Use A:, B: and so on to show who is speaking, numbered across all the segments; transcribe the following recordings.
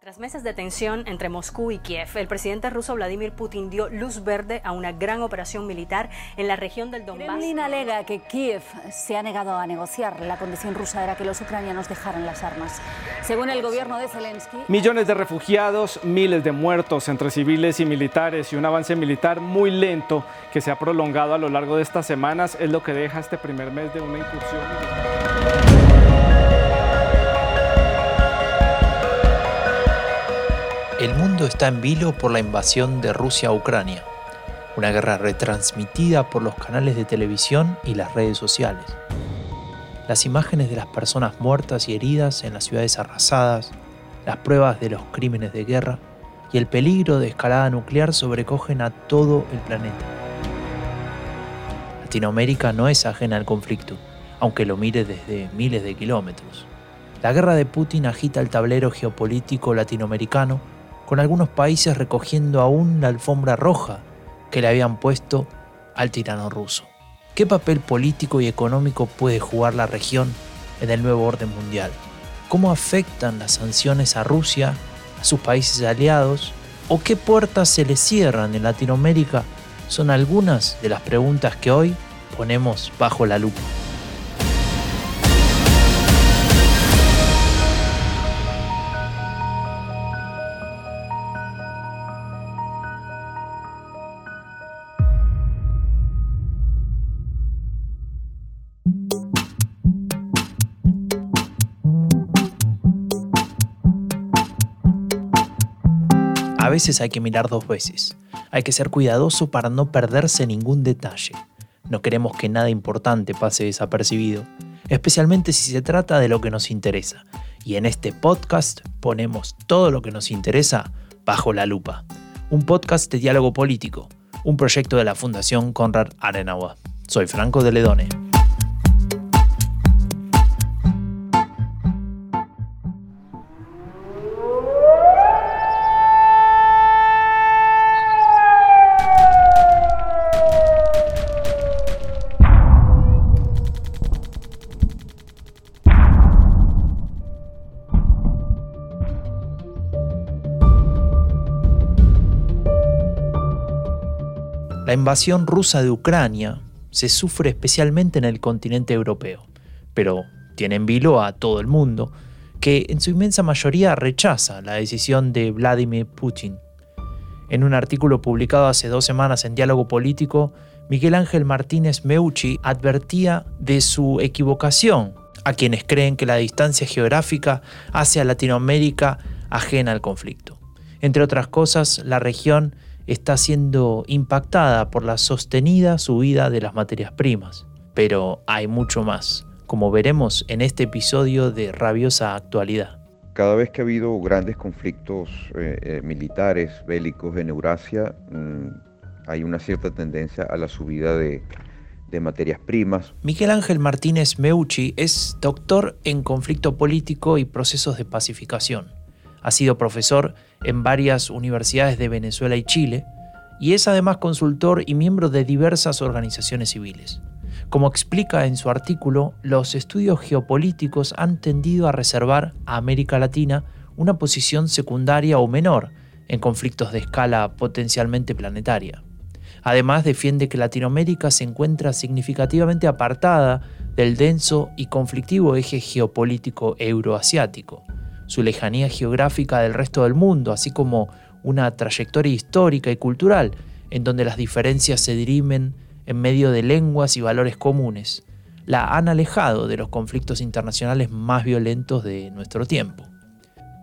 A: Tras meses de tensión entre Moscú y Kiev, el presidente ruso Vladimir Putin dio luz verde a una gran operación militar en la región del Donbass.
B: Kremlin alega que Kiev se ha negado a negociar. La condición rusa era que los ucranianos dejaran las armas. Según el gobierno de Zelensky...
C: Millones de refugiados, miles de muertos entre civiles y militares y un avance militar muy lento que se ha prolongado a lo largo de estas semanas es lo que deja este primer mes de una incursión
D: El mundo está en vilo por la invasión de Rusia a Ucrania, una guerra retransmitida por los canales de televisión y las redes sociales. Las imágenes de las personas muertas y heridas en las ciudades arrasadas, las pruebas de los crímenes de guerra y el peligro de escalada nuclear sobrecogen a todo el planeta. Latinoamérica no es ajena al conflicto, aunque lo mire desde miles de kilómetros. La guerra de Putin agita el tablero geopolítico latinoamericano con algunos países recogiendo aún la alfombra roja que le habían puesto al tirano ruso. ¿Qué papel político y económico puede jugar la región en el nuevo orden mundial? ¿Cómo afectan las sanciones a Rusia, a sus países aliados? ¿O qué puertas se le cierran en Latinoamérica? Son algunas de las preguntas que hoy ponemos bajo la lupa. A veces hay que mirar dos veces. Hay que ser cuidadoso para no perderse ningún detalle. No queremos que nada importante pase desapercibido, especialmente si se trata de lo que nos interesa. Y en este podcast ponemos todo lo que nos interesa bajo la lupa. Un podcast de diálogo político, un proyecto de la Fundación Conrad Adenauer. Soy Franco de Ledone. La invasión rusa de Ucrania se sufre especialmente en el continente europeo, pero tiene en vilo a todo el mundo, que en su inmensa mayoría rechaza la decisión de Vladimir Putin. En un artículo publicado hace dos semanas en Diálogo Político, Miguel Ángel Martínez Meucci advertía de su equivocación a quienes creen que la distancia geográfica hace a Latinoamérica ajena al conflicto. Entre otras cosas, la región está siendo impactada por la sostenida subida de las materias primas. Pero hay mucho más, como veremos en este episodio de Rabiosa Actualidad.
E: Cada vez que ha habido grandes conflictos eh, eh, militares, bélicos en Eurasia, mmm, hay una cierta tendencia a la subida de, de materias primas.
D: Miguel Ángel Martínez Meucci es doctor en conflicto político y procesos de pacificación. Ha sido profesor en varias universidades de Venezuela y Chile y es además consultor y miembro de diversas organizaciones civiles. Como explica en su artículo, los estudios geopolíticos han tendido a reservar a América Latina una posición secundaria o menor en conflictos de escala potencialmente planetaria. Además, defiende que Latinoamérica se encuentra significativamente apartada del denso y conflictivo eje geopolítico euroasiático, su lejanía geográfica del resto del mundo, así como una trayectoria histórica y cultural en donde las diferencias se dirimen en medio de lenguas y valores comunes, la han alejado de los conflictos internacionales más violentos de nuestro tiempo.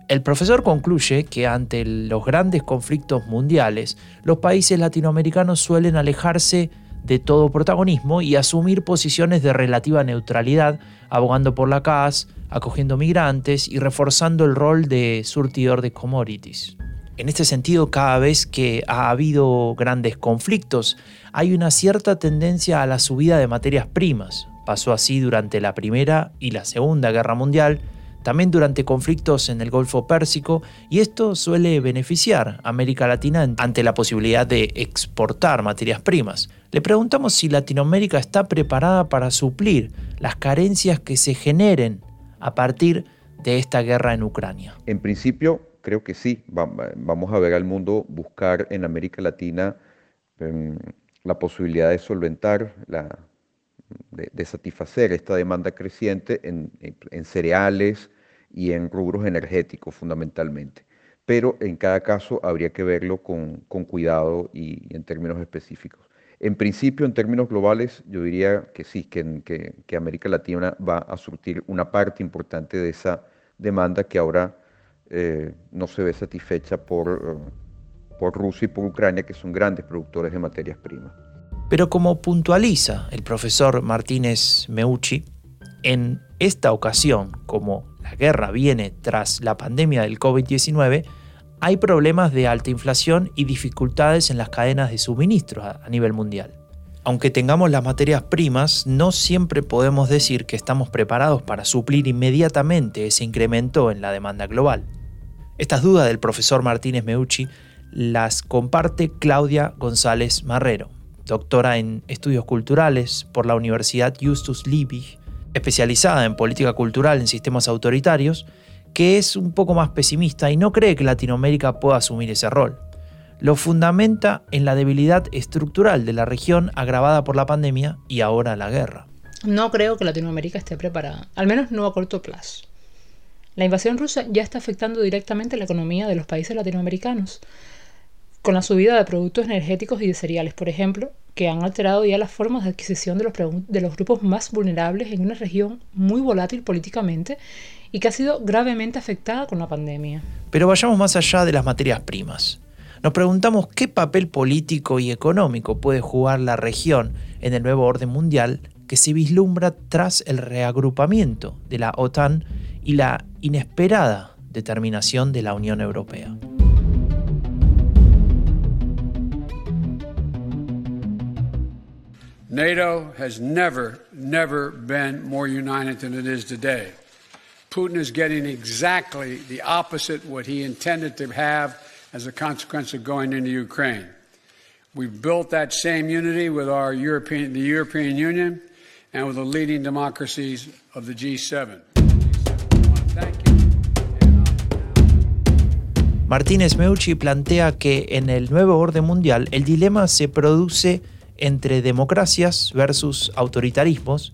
D: El profesor concluye que ante los grandes conflictos mundiales, los países latinoamericanos suelen alejarse de todo protagonismo y asumir posiciones de relativa neutralidad, abogando por la paz, acogiendo migrantes y reforzando el rol de surtidor de commodities. En este sentido, cada vez que ha habido grandes conflictos, hay una cierta tendencia a la subida de materias primas. Pasó así durante la Primera y la Segunda Guerra Mundial, también durante conflictos en el Golfo Pérsico, y esto suele beneficiar a América Latina ante la posibilidad de exportar materias primas. Le preguntamos si Latinoamérica está preparada para suplir las carencias que se generen a partir de esta guerra en Ucrania.
E: En principio, creo que sí, vamos a ver al mundo buscar en América Latina em, la posibilidad de solventar, de, satisfacer esta demanda creciente en, cereales y en rubros energéticos fundamentalmente. Pero en cada caso habría que verlo con, cuidado y, en términos específicos. En principio, en términos globales, yo diría que sí, que, América Latina va a surtir una parte importante de esa demanda que ahora eh, no se ve satisfecha por, eh, por Rusia y por Ucrania, que son grandes productores de materias primas.
D: Pero como puntualiza el profesor Martínez Meucci, en esta ocasión, como la guerra viene tras la pandemia del COVID-19, hay problemas de alta inflación y dificultades en las cadenas de suministro a nivel mundial. Aunque tengamos las materias primas, no siempre podemos decir que estamos preparados para suplir inmediatamente ese incremento en la demanda global. Estas dudas del profesor Martínez Meucci las comparte Claudia González Marrero, doctora en estudios culturales por la Universidad Justus Liebig, especializada en política cultural en sistemas autoritarios, que es un poco más pesimista y no cree que Latinoamérica pueda asumir ese rol. Lo fundamenta en la debilidad estructural de la región agravada por la pandemia y ahora la guerra.
F: No creo que Latinoamérica esté preparada, al menos no a corto plazo. La invasión rusa ya está afectando directamente la economía de los países latinoamericanos, con la subida de productos energéticos y de cereales, por ejemplo, que han alterado ya las formas de adquisición de los, grupos más vulnerables en una región muy volátil políticamente y que ha sido gravemente afectada con la pandemia.
D: Pero vayamos más allá de las materias primas. Nos preguntamos qué papel político y económico puede jugar la región en el nuevo orden mundial que se vislumbra tras el reagrupamiento de la OTAN y la inesperada determinación de la Unión Europea.
G: NATO has never, never been more united than it is today. Putin is getting exactly the opposite what he intended to have as a consequence of going into Ukraine. We've built that same unity with our European, the European Union and with the leading democracies of the G7.
D: Martínez Meucci plantea que en el nuevo orden mundial el dilema se produce entre democracias versus autoritarismos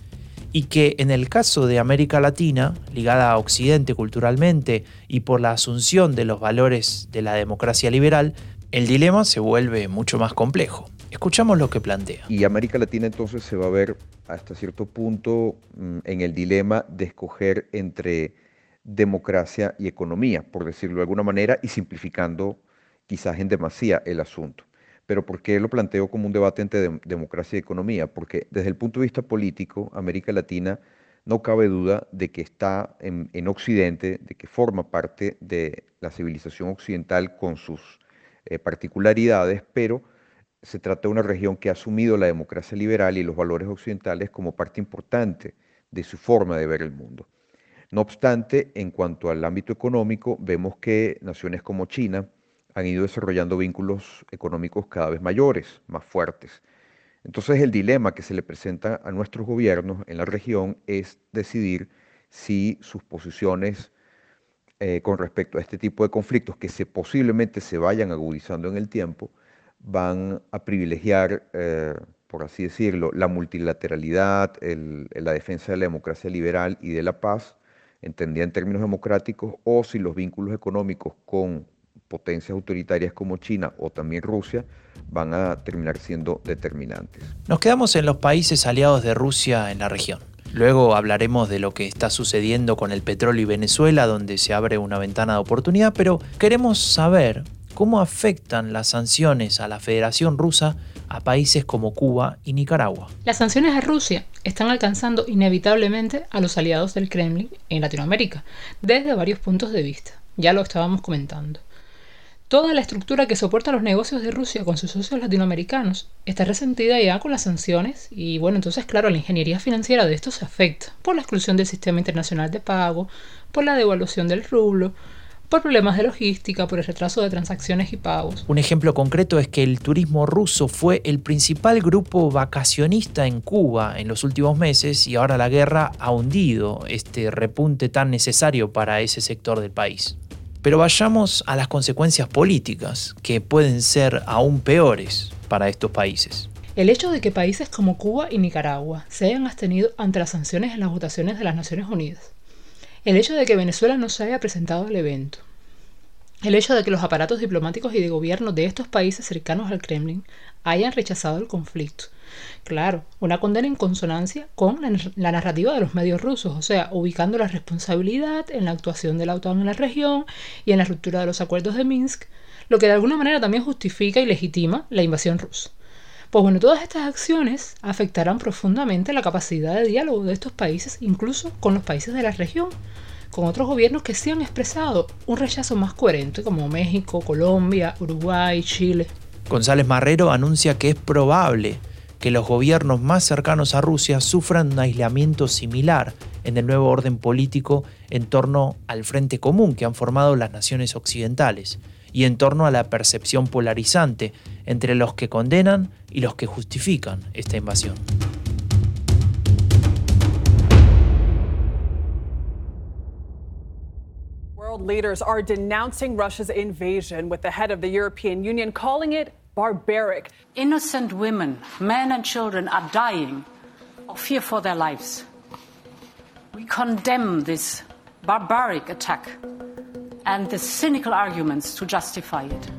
D: y que en el caso de América Latina, ligada a Occidente culturalmente y por la asunción de los valores de la democracia liberal, el dilema se vuelve mucho más complejo. Escuchamos lo que plantea.
E: Y América Latina entonces se va a ver hasta cierto punto mm, en el dilema de escoger entre democracia y economía, por decirlo de alguna manera, y simplificando quizás en demasía el asunto. Pero ¿por qué lo planteo como un debate entre democracia y economía? Porque desde el punto de vista político, América Latina no cabe duda de que está en, Occidente, de que forma parte de la civilización occidental con sus eh, particularidades, pero se trata de una región que ha asumido la democracia liberal y los valores occidentales como parte importante de su forma de ver el mundo. No obstante, en cuanto al ámbito económico, vemos que naciones como China han ido desarrollando vínculos económicos cada vez mayores, más fuertes. Entonces el dilema que se le presenta a nuestros gobiernos en la región es decidir si sus posiciones eh, con respecto a este tipo de conflictos que se, posiblemente se vayan agudizando en el tiempo, van a privilegiar, eh, por así decirlo, la multilateralidad, la defensa de la democracia liberal y de la paz, entendía en términos democráticos, o si los vínculos económicos con potencias autoritarias como China o también Rusia van a terminar siendo determinantes.
D: Nos quedamos en los países aliados de Rusia en la región. Luego hablaremos de lo que está sucediendo con el petróleo y Venezuela, donde se abre una ventana de oportunidad, pero queremos saber cómo afectan las sanciones a la Federación Rusa a países como Cuba y Nicaragua.
F: Las sanciones a Rusia están alcanzando inevitablemente a los aliados del Kremlin en Latinoamérica, desde varios puntos de vista. Ya lo estábamos comentando. Toda la estructura que soporta los negocios de Rusia con sus socios latinoamericanos está resentida ya con las sanciones y bueno, entonces claro, la ingeniería financiera de esto se afecta por la exclusión del sistema internacional de pago, por la devaluación del rublo, por problemas de logística, por el retraso de transacciones y pagos.
D: Un ejemplo concreto es que el turismo ruso fue el principal grupo vacacionista en Cuba en los últimos meses y ahora la guerra ha hundido este repunte tan necesario para ese sector del país. Pero vayamos a las consecuencias políticas, que pueden ser aún peores para estos países.
F: El hecho de que países como Cuba y Nicaragua se hayan abstenido ante las sanciones en las votaciones de las Naciones Unidas. El hecho de que Venezuela no se haya presentado al evento. El hecho de que los aparatos diplomáticos y de gobierno de estos países cercanos al Kremlin hayan rechazado el conflicto. Claro, una condena en consonancia con la, narrativa de los medios rusos, o sea, ubicando la responsabilidad en la actuación de la OTAN en la región y en la ruptura de los acuerdos de Minsk, lo que de alguna manera también justifica y legitima la invasión rusa. Pues bueno, todas estas acciones afectarán profundamente la capacidad de diálogo de estos países, incluso con los países de la región, con otros gobiernos que sí han expresado un rechazo más coherente, como México, Colombia, Uruguay, Chile.
D: González Marrero anuncia que es probable que los gobiernos más cercanos a Rusia sufran un aislamiento similar en el nuevo orden político en torno al frente común que han formado las naciones occidentales y en torno a la percepción polarizante entre los que condenan y los que justifican esta invasión.
H: World leaders are denouncing Russia's invasion, with the head of the European Union calling it barbaric.
I: Innocent women, men, and children are dying of fear for their lives. We condemn this barbaric attack and the cynical arguments to justify it.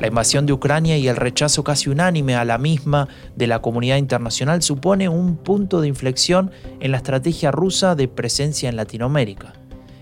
D: La invasión de Ucrania y el rechazo casi unánime a la misma de la comunidad internacional supone un punto de inflexión en la estrategia rusa de presencia en Latinoamérica.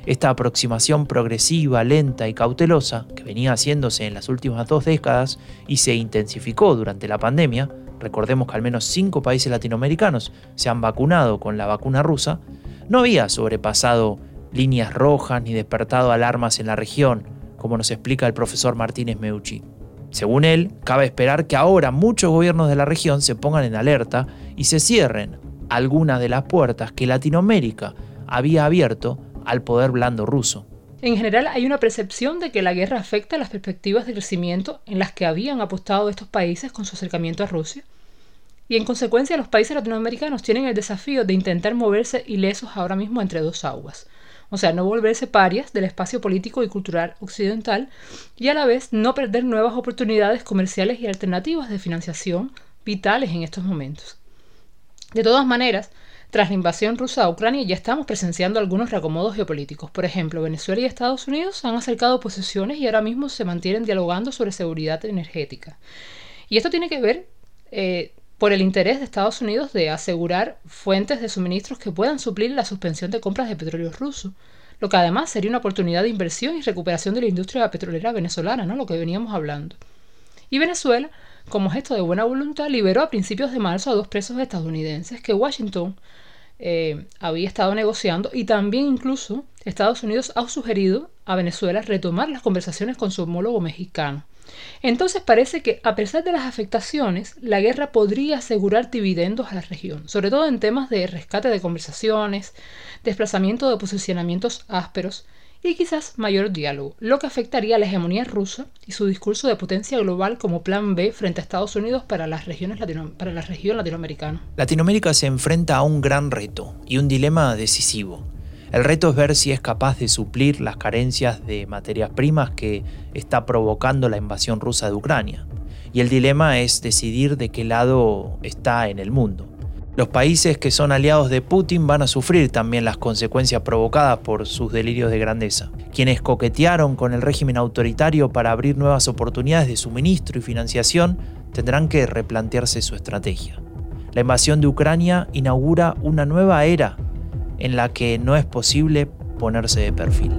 D: Esta aproximación progresiva, lenta y cautelosa, que venía haciéndose en las últimas dos décadas y se intensificó durante la pandemia, recordemos que al menos cinco países latinoamericanos se han vacunado con la vacuna rusa, no había sobrepasado líneas rojas ni despertado alarmas en la región, como nos explica el profesor Martínez Meucci. Según él, cabe esperar que ahora muchos gobiernos de la región se pongan en alerta y se cierren algunas de las puertas que Latinoamérica había abierto al poder blando ruso.
F: En general hay una percepción de que la guerra afecta las perspectivas de crecimiento en las que habían apostado estos países con su acercamiento a Rusia. Y en consecuencia los países latinoamericanos tienen el desafío de intentar moverse ilesos ahora mismo entre dos aguas. O sea, no volverse parias del espacio político y cultural occidental y a la vez no perder nuevas oportunidades comerciales y alternativas de financiación vitales en estos momentos. De todas maneras, tras la invasión rusa a Ucrania ya estamos presenciando algunos reacomodos geopolíticos. Por ejemplo, Venezuela y Estados Unidos han acercado posiciones y ahora mismo se mantienen dialogando sobre seguridad energética. Y esto tiene que ver eh, por el interés de Estados Unidos de asegurar fuentes de suministros que puedan suplir la suspensión de compras de petróleo ruso, lo que además sería una oportunidad de inversión y recuperación de la industria petrolera venezolana, ¿no? lo que veníamos hablando. Y Venezuela, como gesto de buena voluntad, liberó a principios de marzo a dos presos estadounidenses que Washington eh, había estado negociando y también incluso Estados Unidos ha sugerido a Venezuela retomar las conversaciones con su homólogo mexicano. Entonces parece que, a pesar de las afectaciones, la guerra podría asegurar dividendos a la región, sobre todo en temas de rescate de conversaciones, desplazamiento de posicionamientos ásperos y quizás mayor diálogo, lo que afectaría a la hegemonía rusa y su discurso de potencia global como plan B frente a Estados Unidos para, las regiones para la región latinoamericana.
D: Latinoamérica se enfrenta a un gran reto y un dilema decisivo. El reto es ver si es capaz de suplir las carencias de materias primas que está provocando la invasión rusa de Ucrania. Y el dilema es decidir de qué lado está en el mundo. Los países que son aliados de Putin van a sufrir también las consecuencias provocadas por sus delirios de grandeza. Quienes coquetearon con el régimen autoritario para abrir nuevas oportunidades de suministro y financiación tendrán que replantearse su estrategia. La invasión de Ucrania inaugura una nueva era en la que no es posible ponerse de perfil.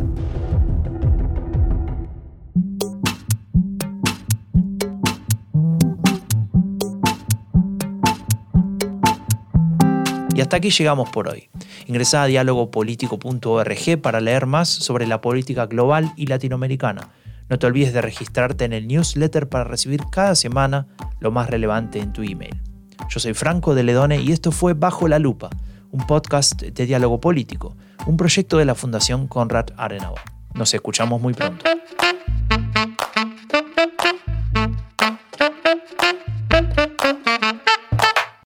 D: Y hasta aquí llegamos por hoy. Ingresa a dialogopolitico.org para leer más sobre la política global y latinoamericana. No te olvides de registrarte en el newsletter para recibir cada semana lo más relevante en tu email. Yo soy Franco de Ledone y esto fue Bajo la Lupa, un podcast de diálogo político, un proyecto de la Fundación Konrad Adenauer. Nos escuchamos muy pronto.